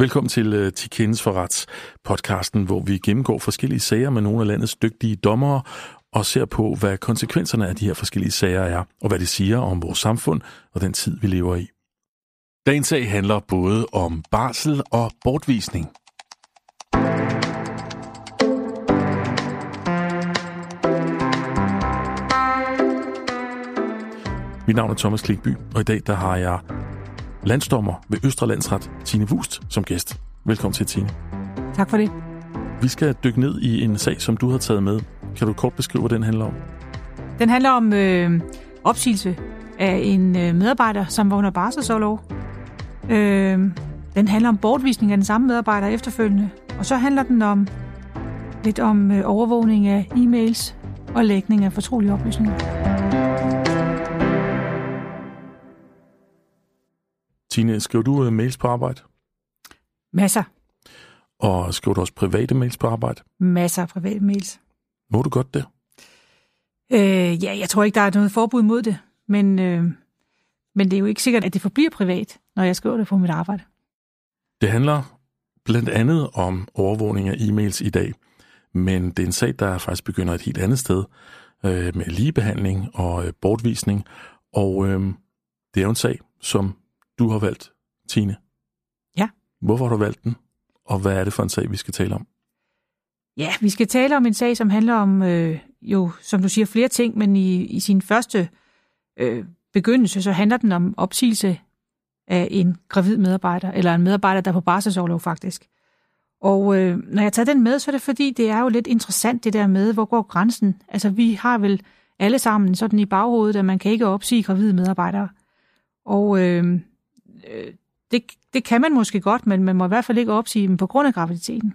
Velkommen til øh, uh, Kendes for Rets podcasten, hvor vi gennemgår forskellige sager med nogle af landets dygtige dommere og ser på, hvad konsekvenserne af de her forskellige sager er, og hvad det siger om vores samfund og den tid, vi lever i. Dagens sag handler både om barsel og bortvisning. Mit navn er Thomas Klikby, og i dag der har jeg landsdommer ved Østre Landsret, Tine Wust, som gæst. Velkommen til, Tine. Tak for det. Vi skal dykke ned i en sag, som du har taget med. Kan du kort beskrive, hvad den handler om? Den handler om øh, opsigelse af en øh, medarbejder, som var under barselsårlov. Øh, den handler om bortvisning af den samme medarbejder efterfølgende. Og så handler den om lidt om øh, overvågning af e-mails og lægning af fortrolige oplysninger. Tine, skriver du uh, mails på arbejde? Masser. Og skriver du også private mails på arbejde? Masser af private mails. Må du godt det? Øh, ja, jeg tror ikke, der er noget forbud mod det, men, øh, men det er jo ikke sikkert, at det forbliver privat, når jeg skriver det på mit arbejde. Det handler blandt andet om overvågning af e-mails i dag, men det er en sag, der faktisk begynder et helt andet sted, øh, med ligebehandling og øh, bortvisning, og øh, det er jo en sag, som du har valgt, Tine. Ja. Hvorfor har du valgt den, og hvad er det for en sag, vi skal tale om? Ja, vi skal tale om en sag, som handler om, øh, jo, som du siger, flere ting, men i, i sin første øh, begyndelse, så handler den om opsigelse af en gravid medarbejder, eller en medarbejder, der er på barselsårlov faktisk. Og øh, når jeg tager den med, så er det fordi, det er jo lidt interessant det der med, hvor går grænsen? Altså vi har vel alle sammen sådan i baghovedet, at man kan ikke opsige gravide medarbejdere. Og øh, øh, det, det kan man måske godt, men man må i hvert fald ikke opsige dem på grund af graviditeten.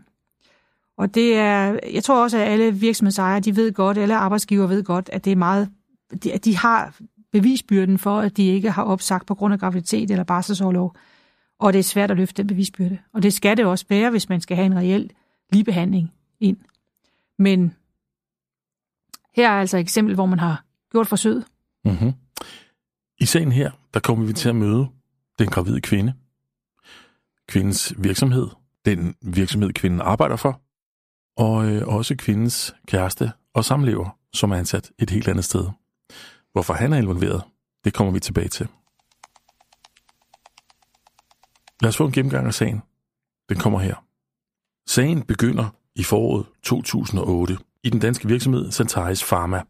Og det er, jeg tror også, at alle virksomhedsejere, de ved godt, alle arbejdsgiver ved godt, at det er meget, at de har bevisbyrden for, at de ikke har opsagt på grund af graviditet eller barselsårlov. Og det er svært at løfte den bevisbyrde. Og det skal det også være, hvis man skal have en reel ligebehandling ind. Men her er altså et eksempel, hvor man har gjort forsøget. Mm-hmm. I sagen her, der kommer vi til at møde den gravide kvinde, kvindens virksomhed, den virksomhed, kvinden arbejder for, og øh, også kvindens kæreste og samlever, som er ansat et helt andet sted. Hvorfor han er involveret, det kommer vi tilbage til. Lad os få en gennemgang af sagen. Den kommer her. Sagen begynder i foråret 2008 i den danske virksomhed Centaris Pharma.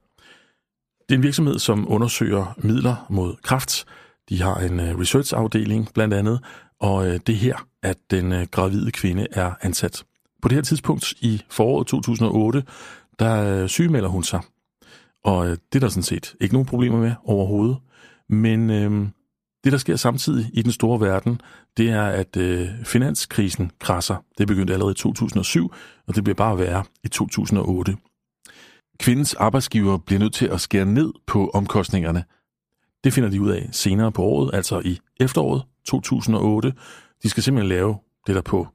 Det er en virksomhed, som undersøger midler mod kræft. De har en øh, researchafdeling blandt andet, og øh, det er her, at den øh, gravide kvinde er ansat. På det her tidspunkt i foråret 2008, der sygemelder hun sig. Og det er der sådan set ikke nogen problemer med overhovedet. Men øh, det, der sker samtidig i den store verden, det er, at øh, finanskrisen krasser. Det begyndte allerede i 2007, og det bliver bare værre i 2008. Kvindens arbejdsgiver bliver nødt til at skære ned på omkostningerne. Det finder de ud af senere på året, altså i efteråret 2008. De skal simpelthen lave det, der på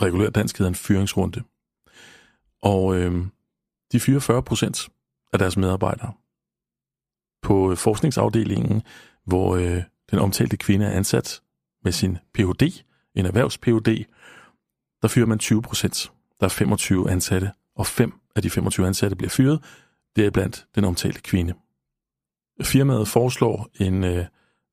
regulær dansk hedder en fyringsrunde. Og øh, de fyrer 40 procent af deres medarbejdere. På øh, forskningsafdelingen, hvor øh, den omtalte kvinde er ansat med sin Ph.D., en erhvervs-Ph.D., der fyrer man 20 procent. Der er 25 ansatte, og fem af de 25 ansatte bliver fyret. Det er blandt den omtalte kvinde. Firmaet foreslår en øh,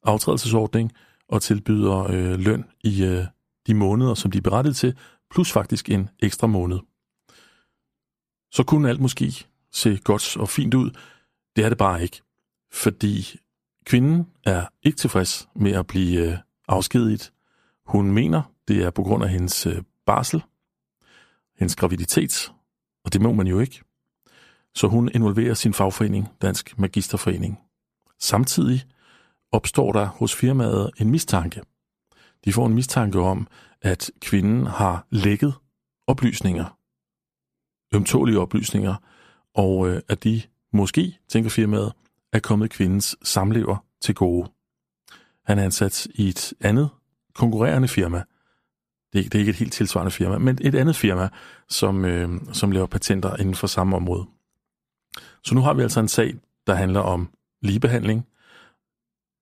aftrædelsesordning og tilbyder øh, løn i øh, de måneder, som de er berettet til, plus faktisk en ekstra måned. Så kunne alt måske se godt og fint ud. Det er det bare ikke. Fordi kvinden er ikke tilfreds med at blive øh, afskediget. Hun mener, det er på grund af hendes øh, barsel, hendes graviditet, og det må man jo ikke. Så hun involverer sin fagforening, Dansk Magisterforening. Samtidig opstår der hos firmaet en mistanke. De får en mistanke om, at kvinden har lækket oplysninger, ømtålige oplysninger, og øh, at de måske, tænker firmaet, er kommet kvindens samlever til gode. Han er ansat i et andet konkurrerende firma. Det er, det er ikke et helt tilsvarende firma, men et andet firma, som, øh, som laver patenter inden for samme område. Så nu har vi altså en sag, der handler om ligebehandling.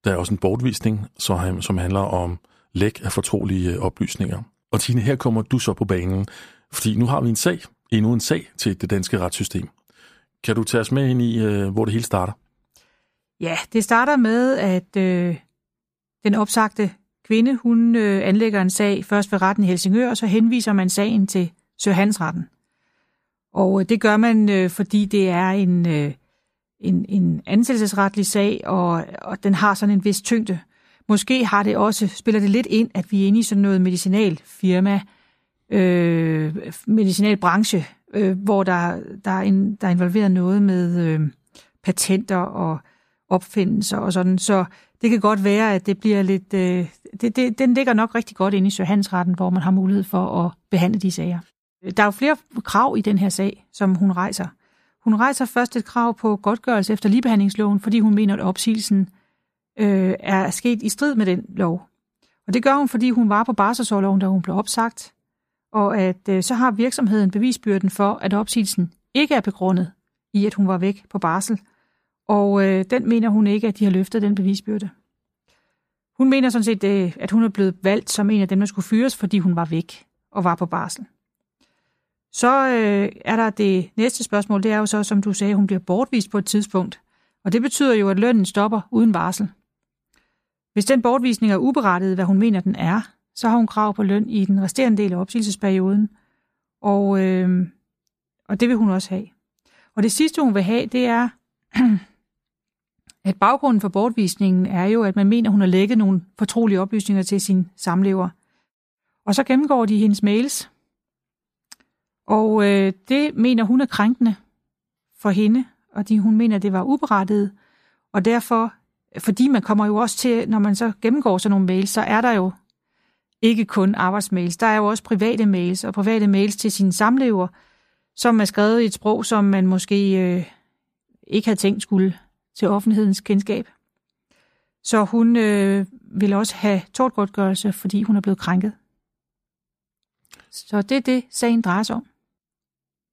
Der er også en bortvisning, som handler om læk af fortrolige øh, oplysninger. Og Tine, her kommer du så på banen, fordi nu har vi en sag, endnu en sag til det danske retssystem. Kan du tage os med ind i, øh, hvor det hele starter? Ja, det starter med, at øh, den opsagte kvinde, hun øh, anlægger en sag først ved retten i Helsingør, og så henviser man sagen til Sørhandsretten. Og øh, det gør man, øh, fordi det er en, øh, en, en ansættelsesretlig sag, og, og den har sådan en vis tyngde. Måske har det også, spiller det lidt ind, at vi er inde i sådan noget medicinalfirma, øh, medicinalbranche, øh, hvor der, der, er en, der er involveret noget med øh, patenter og opfindelser og sådan. Så det kan godt være, at det bliver lidt... Øh, det, det, den ligger nok rigtig godt inde i Søhandsretten, hvor man har mulighed for at behandle de sager. Der er jo flere krav i den her sag, som hun rejser. Hun rejser først et krav på godtgørelse efter ligebehandlingsloven, fordi hun mener, at opsigelsen øh, er sket i strid med den lov. Og det gør hun, fordi hun var på barselsårloven, da hun blev opsagt, og at øh, så har virksomheden bevisbyrden for, at opsigelsen ikke er begrundet i, at hun var væk på barsel, og øh, den mener hun ikke, at de har løftet den bevisbyrde. Hun mener sådan set, øh, at hun er blevet valgt som en af dem, der skulle fyres, fordi hun var væk og var på barsel. Så øh, er der det næste spørgsmål, det er jo så, som du sagde, hun bliver bortvist på et tidspunkt. Og det betyder jo, at lønnen stopper uden varsel. Hvis den bortvisning er uberettiget, hvad hun mener, den er, så har hun krav på løn i den resterende del af opsigelsesperioden. Og, øh, og det vil hun også have. Og det sidste, hun vil have, det er, at baggrunden for bortvisningen er jo, at man mener, hun har lægget nogle fortrolige oplysninger til sin samlever. Og så gennemgår de hendes mails, og øh, det mener hun er krænkende for hende, og de, hun mener, det var uberettiget. Og derfor, fordi man kommer jo også til, når man så gennemgår sådan nogle mails, så er der jo ikke kun arbejdsmails. Der er jo også private mails, og private mails til sine samlever, som er skrevet i et sprog, som man måske øh, ikke havde tænkt skulle til offentlighedens kendskab. Så hun øh, vil også have tortgodtgørelse, fordi hun er blevet krænket. Så det er det, sagen drejer sig om.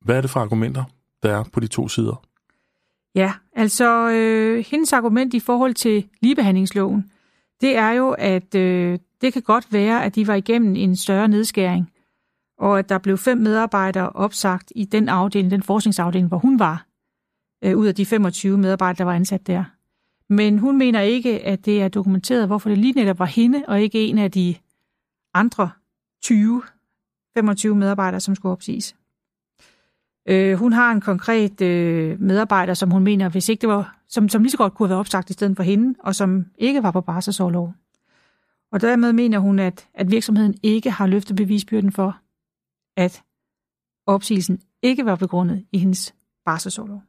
Hvad er det for argumenter, der er på de to sider? Ja, altså øh, hendes argument i forhold til ligebehandlingsloven, det er jo, at øh, det kan godt være, at de var igennem en større nedskæring, og at der blev fem medarbejdere opsagt i den afdeling, den forskningsafdeling, hvor hun var, øh, ud af de 25 medarbejdere, der var ansat der. Men hun mener ikke, at det er dokumenteret, hvorfor det lige netop var hende, og ikke en af de andre 20, 25 medarbejdere, som skulle opsiges. Øh, hun har en konkret øh, medarbejder, som hun mener, hvis ikke det var, som, som lige så godt kunne have været opsagt i stedet for hende, og som ikke var på barselsårlov. Og dermed mener hun, at, at virksomheden ikke har løftet bevisbyrden for, at opsigelsen ikke var begrundet i hendes barselsårlov.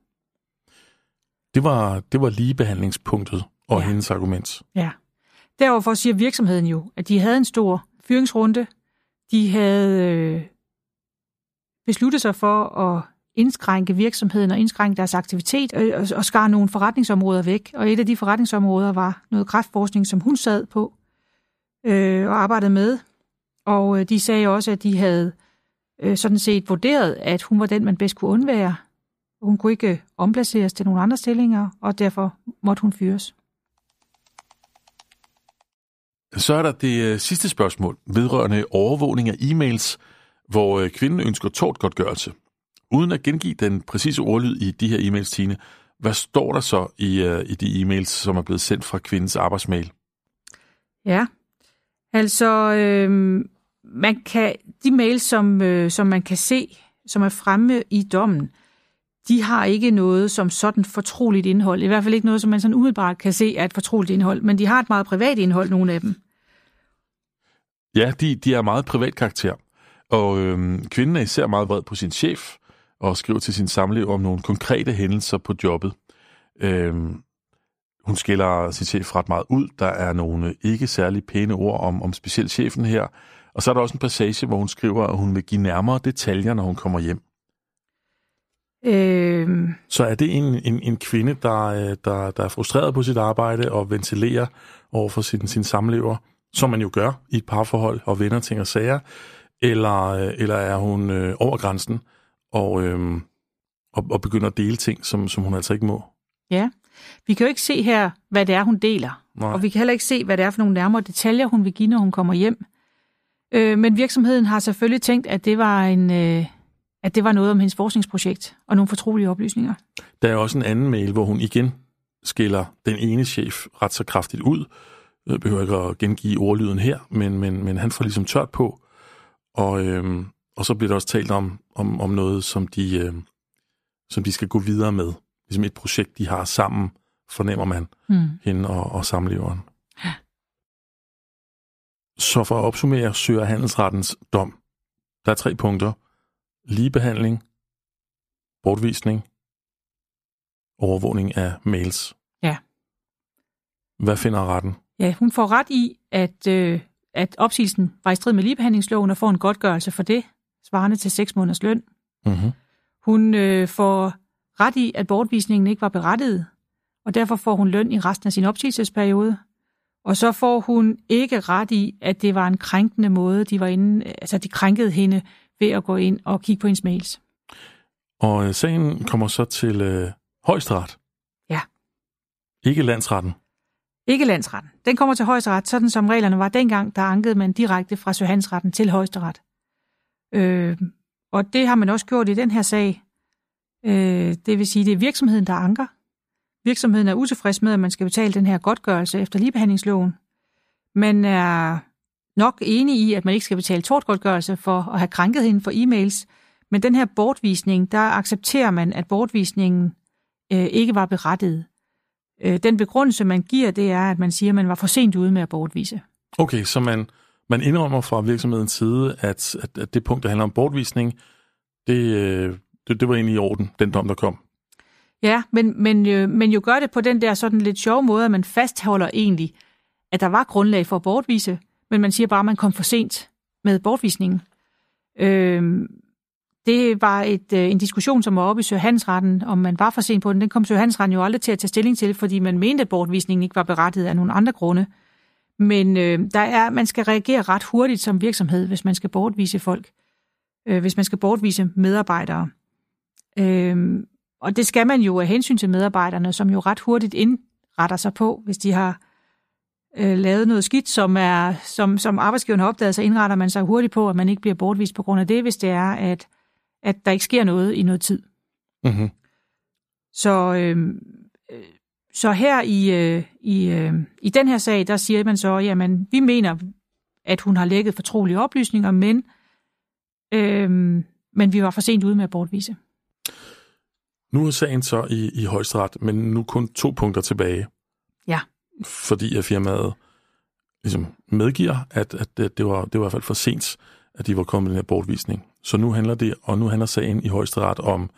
Det var, det var ligebehandlingspunktet og ja. hendes argument. Ja. Deroverfor siger virksomheden jo, at de havde en stor fyringsrunde. De havde øh, besluttede sig for at indskrænke virksomheden og indskrænke deres aktivitet øh, og, og, skar nogle forretningsområder væk. Og et af de forretningsområder var noget kræftforskning, som hun sad på øh, og arbejdede med. Og øh, de sagde også, at de havde øh, sådan set vurderet, at hun var den, man bedst kunne undvære. Hun kunne ikke øh, omplaceres til nogle andre stillinger, og derfor måtte hun fyres. Så er der det øh, sidste spørgsmål vedrørende overvågning af e-mails, hvor øh, kvinden ønsker tortgodtgørelse. Uden at gengive den præcise ordlyd i de her e-mails, Tine, hvad står der så i, uh, i de e-mails, som er blevet sendt fra kvindens arbejdsmail? Ja, altså øh, man kan, de mails, som, øh, som man kan se, som er fremme i dommen, de har ikke noget som sådan fortroligt indhold. I hvert fald ikke noget, som man sådan umiddelbart kan se er et fortroligt indhold, men de har et meget privat indhold, nogle af dem. Ja, de, de er meget privat karakter. Og øhm, kvinden er især meget vred på sin chef, og skriver til sin samlever om nogle konkrete hændelser på jobbet. Øhm, hun skiller sin chef ret meget ud. Der er nogle ikke særlig pæne ord om, om specielt chefen her. Og så er der også en passage, hvor hun skriver, at hun vil give nærmere detaljer, når hun kommer hjem. Øhm... Så er det en, en, en kvinde, der, øh, der, der er frustreret på sit arbejde og ventilerer over for sin, sin samlever, som man jo gør i et parforhold og venner ting og sager, eller, øh, eller er hun øh, over grænsen og, øh, og, og begynder at dele ting, som, som hun altså ikke må? Ja, vi kan jo ikke se her, hvad det er, hun deler. Nej. Og vi kan heller ikke se, hvad det er for nogle nærmere detaljer, hun vil give, når hun kommer hjem. Øh, men virksomheden har selvfølgelig tænkt, at det var en... Øh, at det var noget om hendes forskningsprojekt og nogle fortrolige oplysninger. Der er også en anden mail, hvor hun igen skiller den ene chef ret så kraftigt ud. Jeg behøver ikke at gengive ordlyden her, men, men, men han får ligesom tørt på. Og, øhm, og så bliver der også talt om, om, om noget, som de, øhm, som de skal gå videre med. Ligesom et projekt, de har sammen, fornemmer man, mm. hende og, og samleveren. Ja. Så for at opsummere søger handelsrettens dom. Der er tre punkter. Ligebehandling, bortvisning, overvågning af mails. Ja. Hvad finder retten? Ja, hun får ret i, at, øh, at opsigelsen var i strid med ligebehandlingsloven og får en godtgørelse for det, svarende til seks måneders løn. Mm-hmm. Hun øh, får ret i, at bortvisningen ikke var berettiget, og derfor får hun løn i resten af sin opsigelsesperiode. Og så får hun ikke ret i, at det var en krænkende måde, de var inde, altså de krænkede hende ved at gå ind og kigge på hendes mails. Og øh, sagen kommer så til øh, højesteret. Ja. Ikke landsretten. Ikke landsretten. Den kommer til højesteret, sådan som reglerne var dengang, der ankede man direkte fra Søhandsretten til højesteret. Øh, og det har man også gjort i den her sag. Øh, det vil sige, det er virksomheden, der anker. Virksomheden er utilfreds med, at man skal betale den her godtgørelse efter ligebehandlingsloven. Man er nok enig i, at man ikke skal betale tortgodtgørelse for at have krænket hende for e-mails, men den her bortvisning, der accepterer man, at bortvisningen øh, ikke var berettiget. Øh, den begrundelse, man giver, det er, at man siger, at man var for sent ude med at bortvise. Okay, så man, man indrømmer fra virksomhedens side, at, at, at det punkt, der handler om bortvisning, det, øh, det, det var egentlig i orden, den dom, der kom. Ja, men, men, øh, men jo gør det på den der sådan lidt sjove måde, at man fastholder egentlig, at der var grundlag for at bortvise, men man siger bare, at man kom for sent med bortvisningen. Øh, det var et, øh, en diskussion, som var oppe i Søhandsretten, om man var for sent på den. Den kom Søhandsretten jo aldrig til at tage stilling til, fordi man mente, at bortvisningen ikke var berettiget af nogle andre grunde. Men øh, der er, man skal reagere ret hurtigt som virksomhed, hvis man skal bortvise folk. Øh, hvis man skal bortvise medarbejdere. Øh, og det skal man jo af hensyn til medarbejderne, som jo ret hurtigt indretter sig på, hvis de har øh, lavet noget skidt, som, er, som, som arbejdsgiveren har opdaget, så indretter man sig hurtigt på, at man ikke bliver bortvist på grund af det, hvis det er, at, at der ikke sker noget i noget tid. Mm-hmm. Så, øh, så her i, øh, i, øh, i den her sag, der siger man så, jamen, vi mener, at hun har lækket fortrolige oplysninger, men, øh, men vi var for sent ude med at bortvise. Nu er sagen så i, i højesteret, men nu kun to punkter tilbage. Ja. Fordi at firmaet ligesom medgiver, at, at det, det, var, det var i hvert fald for sent, at de var kommet med den her bortvisning. Så nu handler det, og nu handler sagen i højesteret om,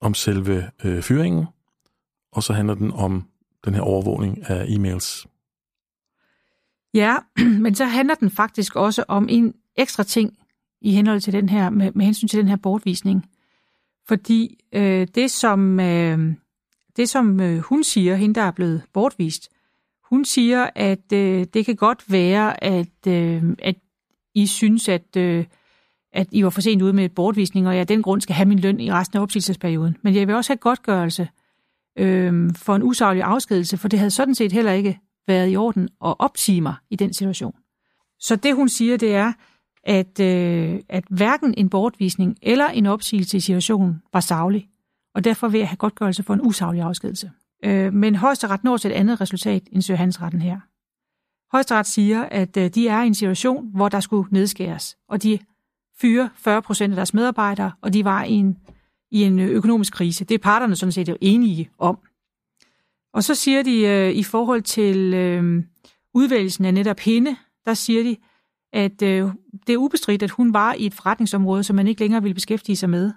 om selve øh, fyringen, og så handler den om den her overvågning af e-mails. Ja, men så handler den faktisk også om en ekstra ting i henhold til den her, med, med hensyn til den her bortvisning. Fordi øh, det, som, øh, det, som øh, hun siger, hende der er blevet bortvist, hun siger, at øh, det kan godt være, at, øh, at i synes, at, øh, at I var for sent ude med et bortvisning, og jeg af den grund skal have min løn i resten af opsigelsesperioden. Men jeg vil også have godtgørelse øh, for en usaglig afskedelse, for det havde sådan set heller ikke været i orden at opsige mig i den situation. Så det hun siger, det er, at, øh, at hverken en bortvisning eller en opsigelse i situationen var savlig, og derfor vil jeg have godtgørelse for en usaglig afskedelse. Øh, men højesteret når til et andet resultat end Søhansretten her. Højesteret siger, at øh, de er i en situation, hvor der skulle nedskæres, og de fyre 40 procent af deres medarbejdere, og de var i en, i en øh, økonomisk krise. Det er parterne sådan set enige om. Og så siger de øh, i forhold til øh, udvælgelsen af netop hende, der siger de, at øh, det er ubestridt, at hun var i et forretningsområde, som man ikke længere ville beskæftige sig med.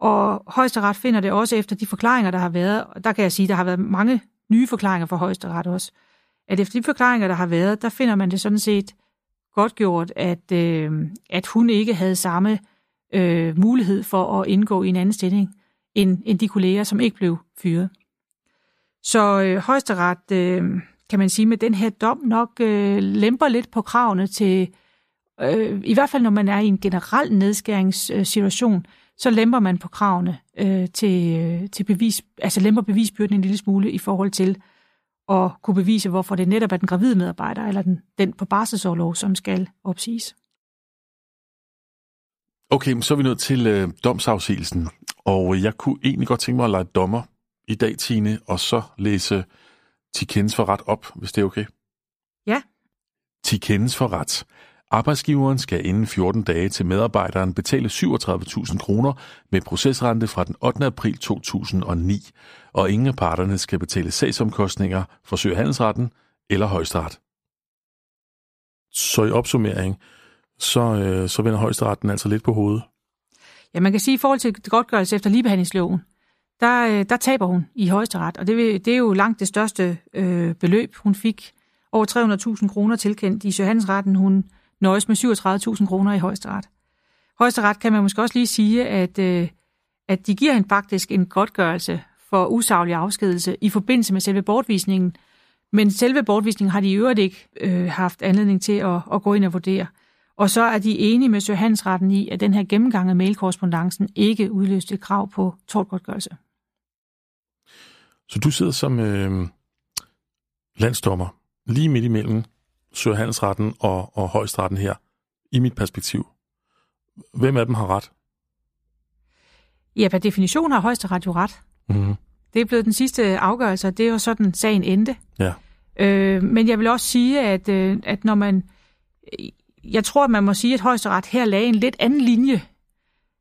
Og højesteret finder det også efter de forklaringer, der har været, der kan jeg sige, at der har været mange nye forklaringer for højesteret også, at efter de forklaringer, der har været, der finder man det sådan set godt gjort, at, øh, at hun ikke havde samme øh, mulighed for at indgå i en anden stilling end, end de kolleger, som ikke blev fyret. Så øh, højesteret, øh, kan man sige, med den her dom nok øh, lemper lidt på kravene til, øh, i hvert fald når man er i en generel nedskæringssituation, så lemper man på kravene øh, til, øh, til bevis, altså lemper bevisbyrden en lille smule i forhold til og kunne bevise, hvorfor det netop er den gravide medarbejder eller den, den på barselsårlov, som skal opsiges. Okay, så er vi nået til øh, domsafsigelsen, og jeg kunne egentlig godt tænke mig at lege dommer i dag, Tine, og så læse til kendes for ret op, hvis det er okay. Ja. Til kendes for ret. Arbejdsgiveren skal inden 14 dage til medarbejderen betale 37.000 kroner med procesrente fra den 8. april 2009, og ingen af parterne skal betale sagsomkostninger for Søhandelsretten eller højesteret. Så i opsummering, så, øh, så vender højesteretten altså lidt på hovedet. Ja, man kan sige, at i forhold til godtgørelse efter ligebehandlingsloven, der, øh, der taber hun i højesteret, og det, det er jo langt det største øh, beløb. Hun fik over 300.000 kroner tilkendt i Søhandelsretten. Hun nøjes med 37.000 kroner i højesteret. Højesteret kan man måske også lige sige, at, øh, at de giver hende faktisk en godtgørelse for usaglig afskedelse i forbindelse med selve bortvisningen, men selve bortvisningen har de i øvrigt ikke øh, haft anledning til at, at gå ind og vurdere. Og så er de enige med Søhandsretten i, at den her gennemgang af mailkorrespondancen ikke udløste krav på tortgodtgørelse. Så du sidder som øh, landsdommer lige midt imellem Søhandsretten og, og Højestretten her, i mit perspektiv. Hvem af dem har ret? Ja, per definition har højesteret jo ret. Mm-hmm. Det er blevet den sidste afgørelse, og det er jo sådan, sagen endte. Ja. Øh, men jeg vil også sige, at, øh, at når man... Jeg tror, at man må sige, at højesteret her lagde en lidt anden linje.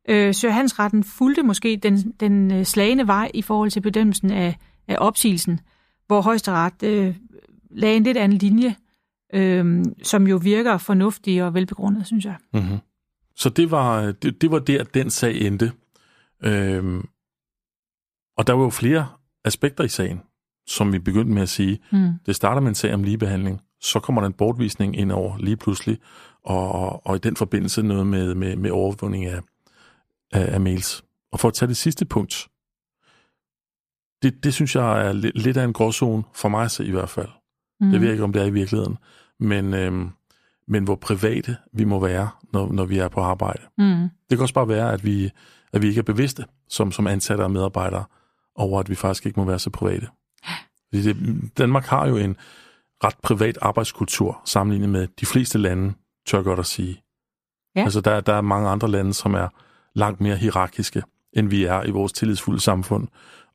Øh, Søhandsretten fulgte måske den, den øh, slagende vej i forhold til bedømmelsen af, af opsigelsen, hvor højesteret øh, lagde en lidt anden linje, øh, som jo virker fornuftig og velbegrundet, synes jeg. Mm-hmm. Så det var, det, det var der, den sag endte. Øhm, og der var jo flere aspekter i sagen, som vi begyndte med at sige. Mm. Det starter med en sag om ligebehandling, så kommer der en bortvisning ind over lige pludselig, og, og, og i den forbindelse noget med, med, med overvågning af, af, af mails. Og for at tage det sidste punkt, det, det synes jeg er lidt, af en gråzone, for mig se i hvert fald. Mm. Det ved jeg ikke, om det er i virkeligheden. Men, øhm, men hvor private vi må være, når, når vi er på arbejde. Mm. Det kan også bare være, at vi, at vi ikke er bevidste som, som ansatte og medarbejdere over, at vi faktisk ikke må være så private. Fordi det, Danmark har jo en ret privat arbejdskultur sammenlignet med de fleste lande, tør godt at sige. Ja. Altså der, der er mange andre lande, som er langt mere hierarkiske, end vi er i vores tillidsfulde samfund.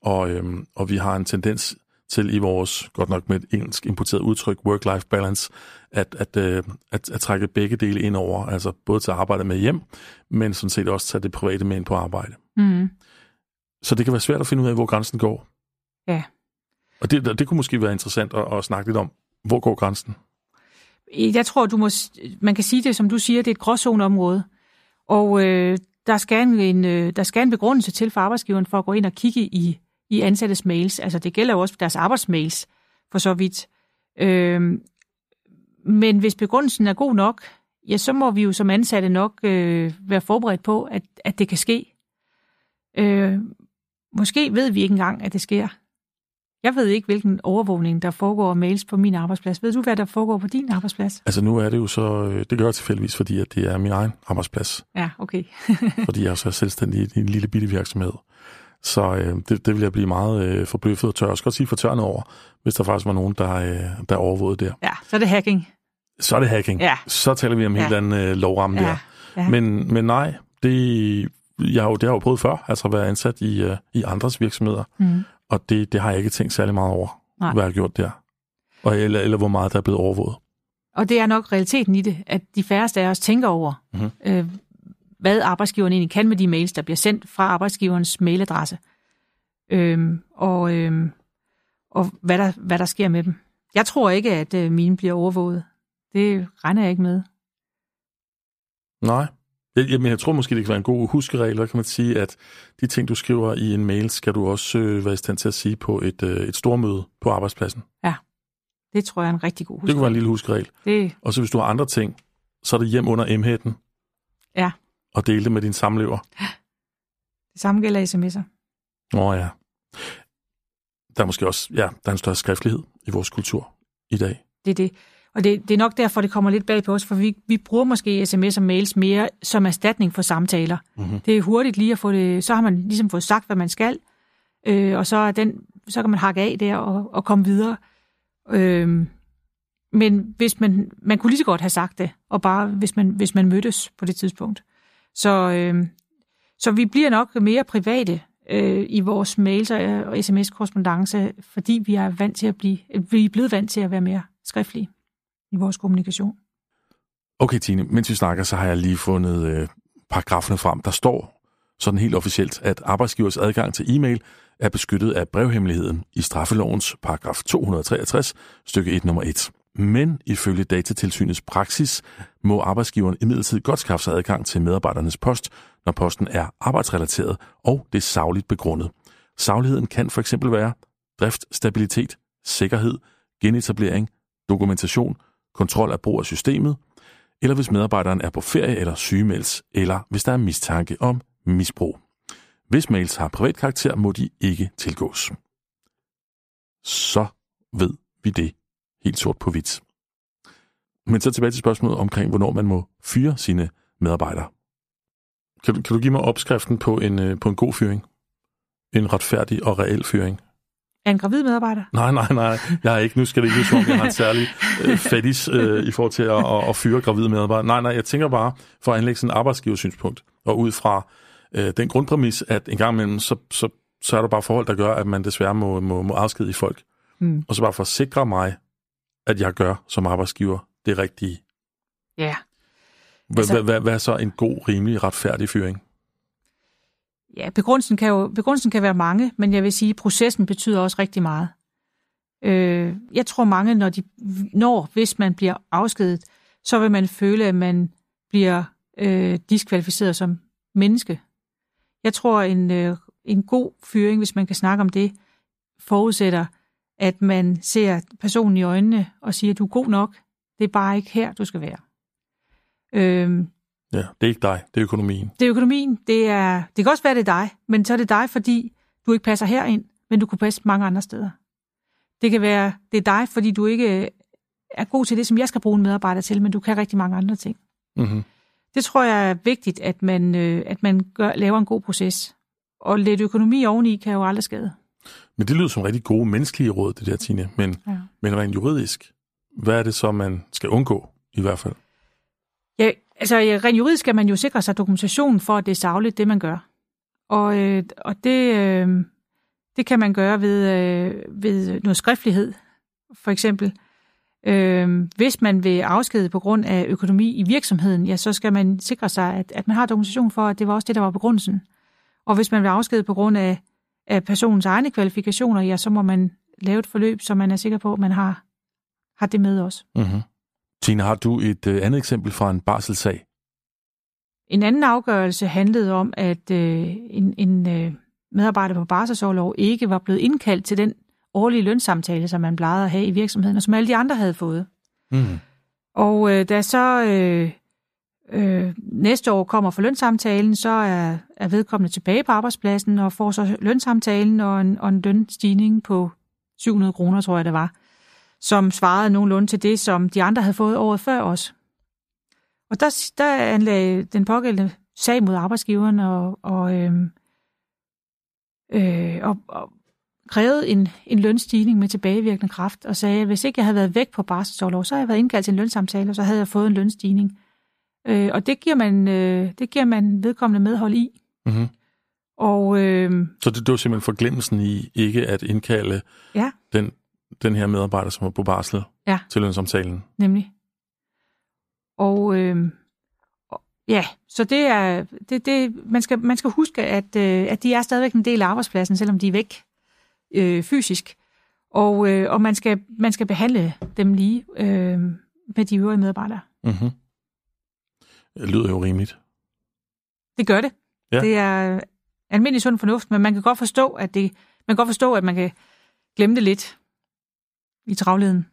Og, øhm, og vi har en tendens til i vores, godt nok med et engelsk importeret udtryk, work-life balance, at, at, øh, at, at trække begge dele ind over, altså både til arbejde med hjem, men sådan set også tage det private med ind på arbejde. Mm. Så det kan være svært at finde ud af, hvor grænsen går. Ja. Og det, det kunne måske være interessant at, at snakke lidt om, hvor går grænsen? Jeg tror, du må, man kan sige det, som du siger, det er et gråzoneområde. Og øh, der, skal en, en, øh, der skal en begrundelse til for arbejdsgiveren for at gå ind og kigge i, i ansattes mails. Altså det gælder jo også deres arbejdsmails, for så vidt. Øh, men hvis begrundelsen er god nok, ja, så må vi jo som ansatte nok øh, være forberedt på, at, at det kan ske. Øh, måske ved vi ikke engang, at det sker. Jeg ved ikke, hvilken overvågning, der foregår af mails på min arbejdsplads. Ved du, hvad der foregår på din arbejdsplads? Altså nu er det jo så, øh, det gør jeg tilfældigvis, fordi at det er min egen arbejdsplads. Ja, okay. fordi jeg er så selvstændig i en lille bitte virksomhed. Så øh, det, det vil jeg blive meget øh, forbløffet og tør. Skal godt sige fortørnet over, hvis der faktisk var nogen, der, øh, der overvågede der. Ja, så er det hacking. Så er det hacking. Ja. Så taler vi om en Ja. helt anden øh, lovramme Ja, der. ja. Men, men nej, det, jeg har jo, det har jeg jo prøvet før, altså at være ansat i, øh, i andres virksomheder. Mm. Og det, det har jeg ikke tænkt særlig meget over, Nej. hvad jeg har gjort der. Og, eller, eller hvor meget der er blevet overvåget. Og det er nok realiteten i det, at de færreste af os tænker over, Mhm. øh, hvad arbejdsgiveren egentlig kan med de mails, der bliver sendt fra arbejdsgiverens mailadresse. Øhm, og øhm, og hvad, der, hvad der sker med dem. Jeg tror ikke, at øh, mine bliver overvåget. Det regner jeg ikke med. Nej. Jeg, jamen, jeg tror måske, det kan være en god huskeregel. Kan man sige, at de ting, du skriver i en mail, skal du også øh, være i stand til at sige på et, øh, et stormøde på arbejdspladsen. Det tror jeg er en rigtig god Det husk. kunne være en lille huskeregel. Det, Og så hvis du har andre ting, så er det hjem under M-hætten. Ja. Og dele det med din samlever. det samme gælder sms'er. Åh ja. Der er måske også, ja, der er en større skriftlighed i vores kultur i dag. Det er det. Og det, det er nok derfor, det kommer lidt bag på os, for vi, vi bruger måske sms og mails mere som erstatning for samtaler. Mm-hmm. Det er hurtigt lige at få det, så har man ligesom fået sagt, hvad man skal, øh, og så, er den, så kan man hakke af der og, og komme videre. Øh, men hvis man, man kunne lige så godt have sagt det, og bare hvis man, hvis man mødtes på det tidspunkt. Så, øh, så vi bliver nok mere private øh, i vores mails og øh, sms korrespondance fordi vi er, vant til at blive, øh, vi er blevet vant til at være mere skriftlige i vores kommunikation. Okay, Tine, mens vi snakker, så har jeg lige fundet øh, paragraferne frem. Der står sådan helt officielt, at arbejdsgivers adgang til e-mail er beskyttet af brevhemmeligheden i straffelovens paragraf 263, stykke 1 nummer 1. Men ifølge datatilsynets praksis må arbejdsgiveren imidlertid godt skaffe sig adgang til medarbejdernes post, når posten er arbejdsrelateret og det er savligt begrundet. Savligheden kan for eksempel være driftstabilitet, sikkerhed, genetablering, dokumentation, kontrol af brug af systemet, eller hvis medarbejderen er på ferie eller sygemelds, eller hvis der er mistanke om misbrug. Hvis mails har privat karakter, må de ikke tilgås. Så ved vi det helt sort på hvidt. Men så tilbage til spørgsmålet omkring, hvornår man må fyre sine medarbejdere. Kan du, kan du give mig opskriften på en, øh, på en god fyring? En retfærdig og reel fyring? Er en gravid medarbejder? Nej, nej, nej. Jeg er ikke. Nu skal det ikke som jeg har en særlig øh, fatis øh, i forhold til at, at, at fyre gravide medarbejdere. Nej, nej, jeg tænker bare for at anlægge sådan en arbejdsgiversynspunkt, og ud fra øh, den grundpræmis, at en gang imellem, så, så, så er der bare forhold, der gør, at man desværre må, må, må afskedige folk. Mm. Og så bare for at sikre mig, at jeg gør som arbejdsgiver det rigtige. Ja. Altså, hvad, hvad er så en god, rimelig, retfærdig fyring? Ja, begrundelsen kan jo begrundelsen kan være mange, men jeg vil sige, at processen betyder også rigtig meget. Øh, jeg tror mange, når, de, når hvis man bliver afskedet, så vil man føle, at man bliver øh, diskvalificeret som menneske. Jeg tror, en, øh, en god fyring, hvis man kan snakke om det, forudsætter, at man ser personen i øjnene og siger, du er god nok, det er bare ikke her, du skal være. Øhm, ja, det er ikke dig, det er økonomien. Det er økonomien. Det, er, det kan også være, det er dig, men så er det dig, fordi du ikke passer herind, men du kunne passe mange andre steder. Det kan være, det er dig, fordi du ikke er god til det, som jeg skal bruge en medarbejder til, men du kan rigtig mange andre ting. Mm-hmm. Det tror jeg er vigtigt, at man, øh, at man gør, laver en god proces. Og lidt økonomi oveni kan jo aldrig skade. Men det lyder som rigtig gode menneskelige råd, det der, Tine. Men, ja. men rent juridisk, hvad er det så, man skal undgå i hvert fald? Ja, altså rent juridisk skal man jo sikre sig dokumentation for, at det er savligt, det man gør. Og, øh, og det, øh, det kan man gøre ved, øh, ved noget skriftlighed, for eksempel. Øh, hvis man vil afskede på grund af økonomi i virksomheden, ja, så skal man sikre sig, at, at man har dokumentation for, at det var også det, der var begrundelsen. Og hvis man vil afskede på grund af, af personens egne kvalifikationer, ja, så må man lave et forløb, så man er sikker på, at man har, har det med også. Mm-hmm. Tina, har du et øh, andet eksempel fra en barselsag? En anden afgørelse handlede om, at øh, en, en øh, medarbejder på barselsårlov ikke var blevet indkaldt til den årlige lønsamtale, som man plejede at have i virksomheden, og som alle de andre havde fået. Mm. Og øh, da så øh, øh, næste år kommer for lønsamtalen, så er, er vedkommende tilbage på arbejdspladsen og får så lønsamtalen og en, og en lønstigning på 700 kroner, tror jeg det var som svarede nogenlunde til det, som de andre havde fået året før os. Og der, der anlagde den pågældende sag mod arbejdsgiveren og, og, øh, øh, og, og krævede en, en lønstigning med tilbagevirkende kraft og sagde, at hvis ikke jeg havde været væk på barselsårlov, så havde jeg været indkaldt til en lønsamtale, og så havde jeg fået en lønstigning. Øh, og det giver, man, øh, det giver man vedkommende medhold i. Mm-hmm. Og, øh, så det, det var simpelthen forglemmelsen i ikke at indkalde ja. den den her medarbejder, som er på barsel ja. til lønsomtalen. Nemlig. Og øh, ja, så det er, det, det, man, skal, man skal huske, at, øh, at de er stadigvæk en del af arbejdspladsen, selvom de er væk øh, fysisk. Og, øh, og man, skal, man skal behandle dem lige øh, med de øvrige medarbejdere. Mm-hmm. Det lyder jo rimeligt. Det gør det. Ja. Det er almindelig sund fornuft, men man kan godt forstå, at det, man kan godt forstå, at man kan glemme det lidt i travleden.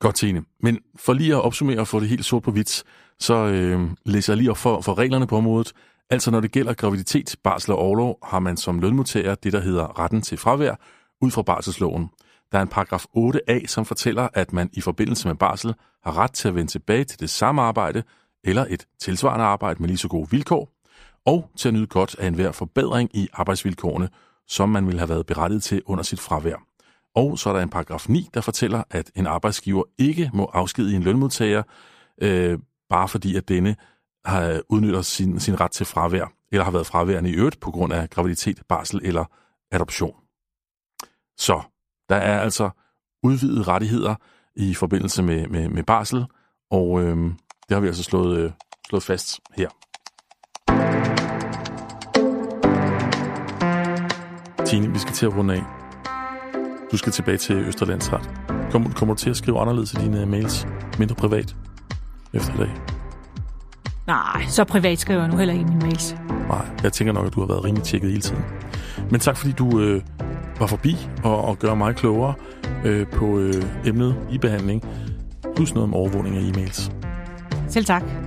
Godt, Tine. Men for lige at opsummere og få det helt sort på hvidt, så øh, læser jeg lige op for, for reglerne på området. Altså når det gælder graviditet, barsel og overlov, har man som lønmodtager det, der hedder retten til fravær, ud fra barselsloven. Der er en paragraf 8a, som fortæller, at man i forbindelse med barsel har ret til at vende tilbage til det samme arbejde, eller et tilsvarende arbejde med lige så gode vilkår, og til at nyde godt af enhver forbedring i arbejdsvilkårene, som man ville have været berettiget til under sit fravær. Og så er der en paragraf 9, der fortæller, at en arbejdsgiver ikke må afskedige en lønmodtager, øh, bare fordi at denne øh, har udnyttet sin, sin ret til fravær, eller har været fraværende i øvrigt på grund af graviditet, barsel eller adoption. Så der er altså udvidede rettigheder i forbindelse med, med, med barsel, og øh, det har vi altså slået, øh, slået fast her. Tine, vi skal til at runde af. Du skal tilbage til Østerlandsret. Kommer, kommer du til at skrive anderledes i dine mails? Mindre privat? Efter i dag? Nej, så privat skriver jeg nu heller ikke i mine mails. Nej, jeg tænker nok, at du har været rimelig tjekket hele tiden. Men tak fordi du øh, var forbi og, og gør mig klogere øh, på øh, emnet i behandling. Plus noget om overvågning af e-mails. Selv tak.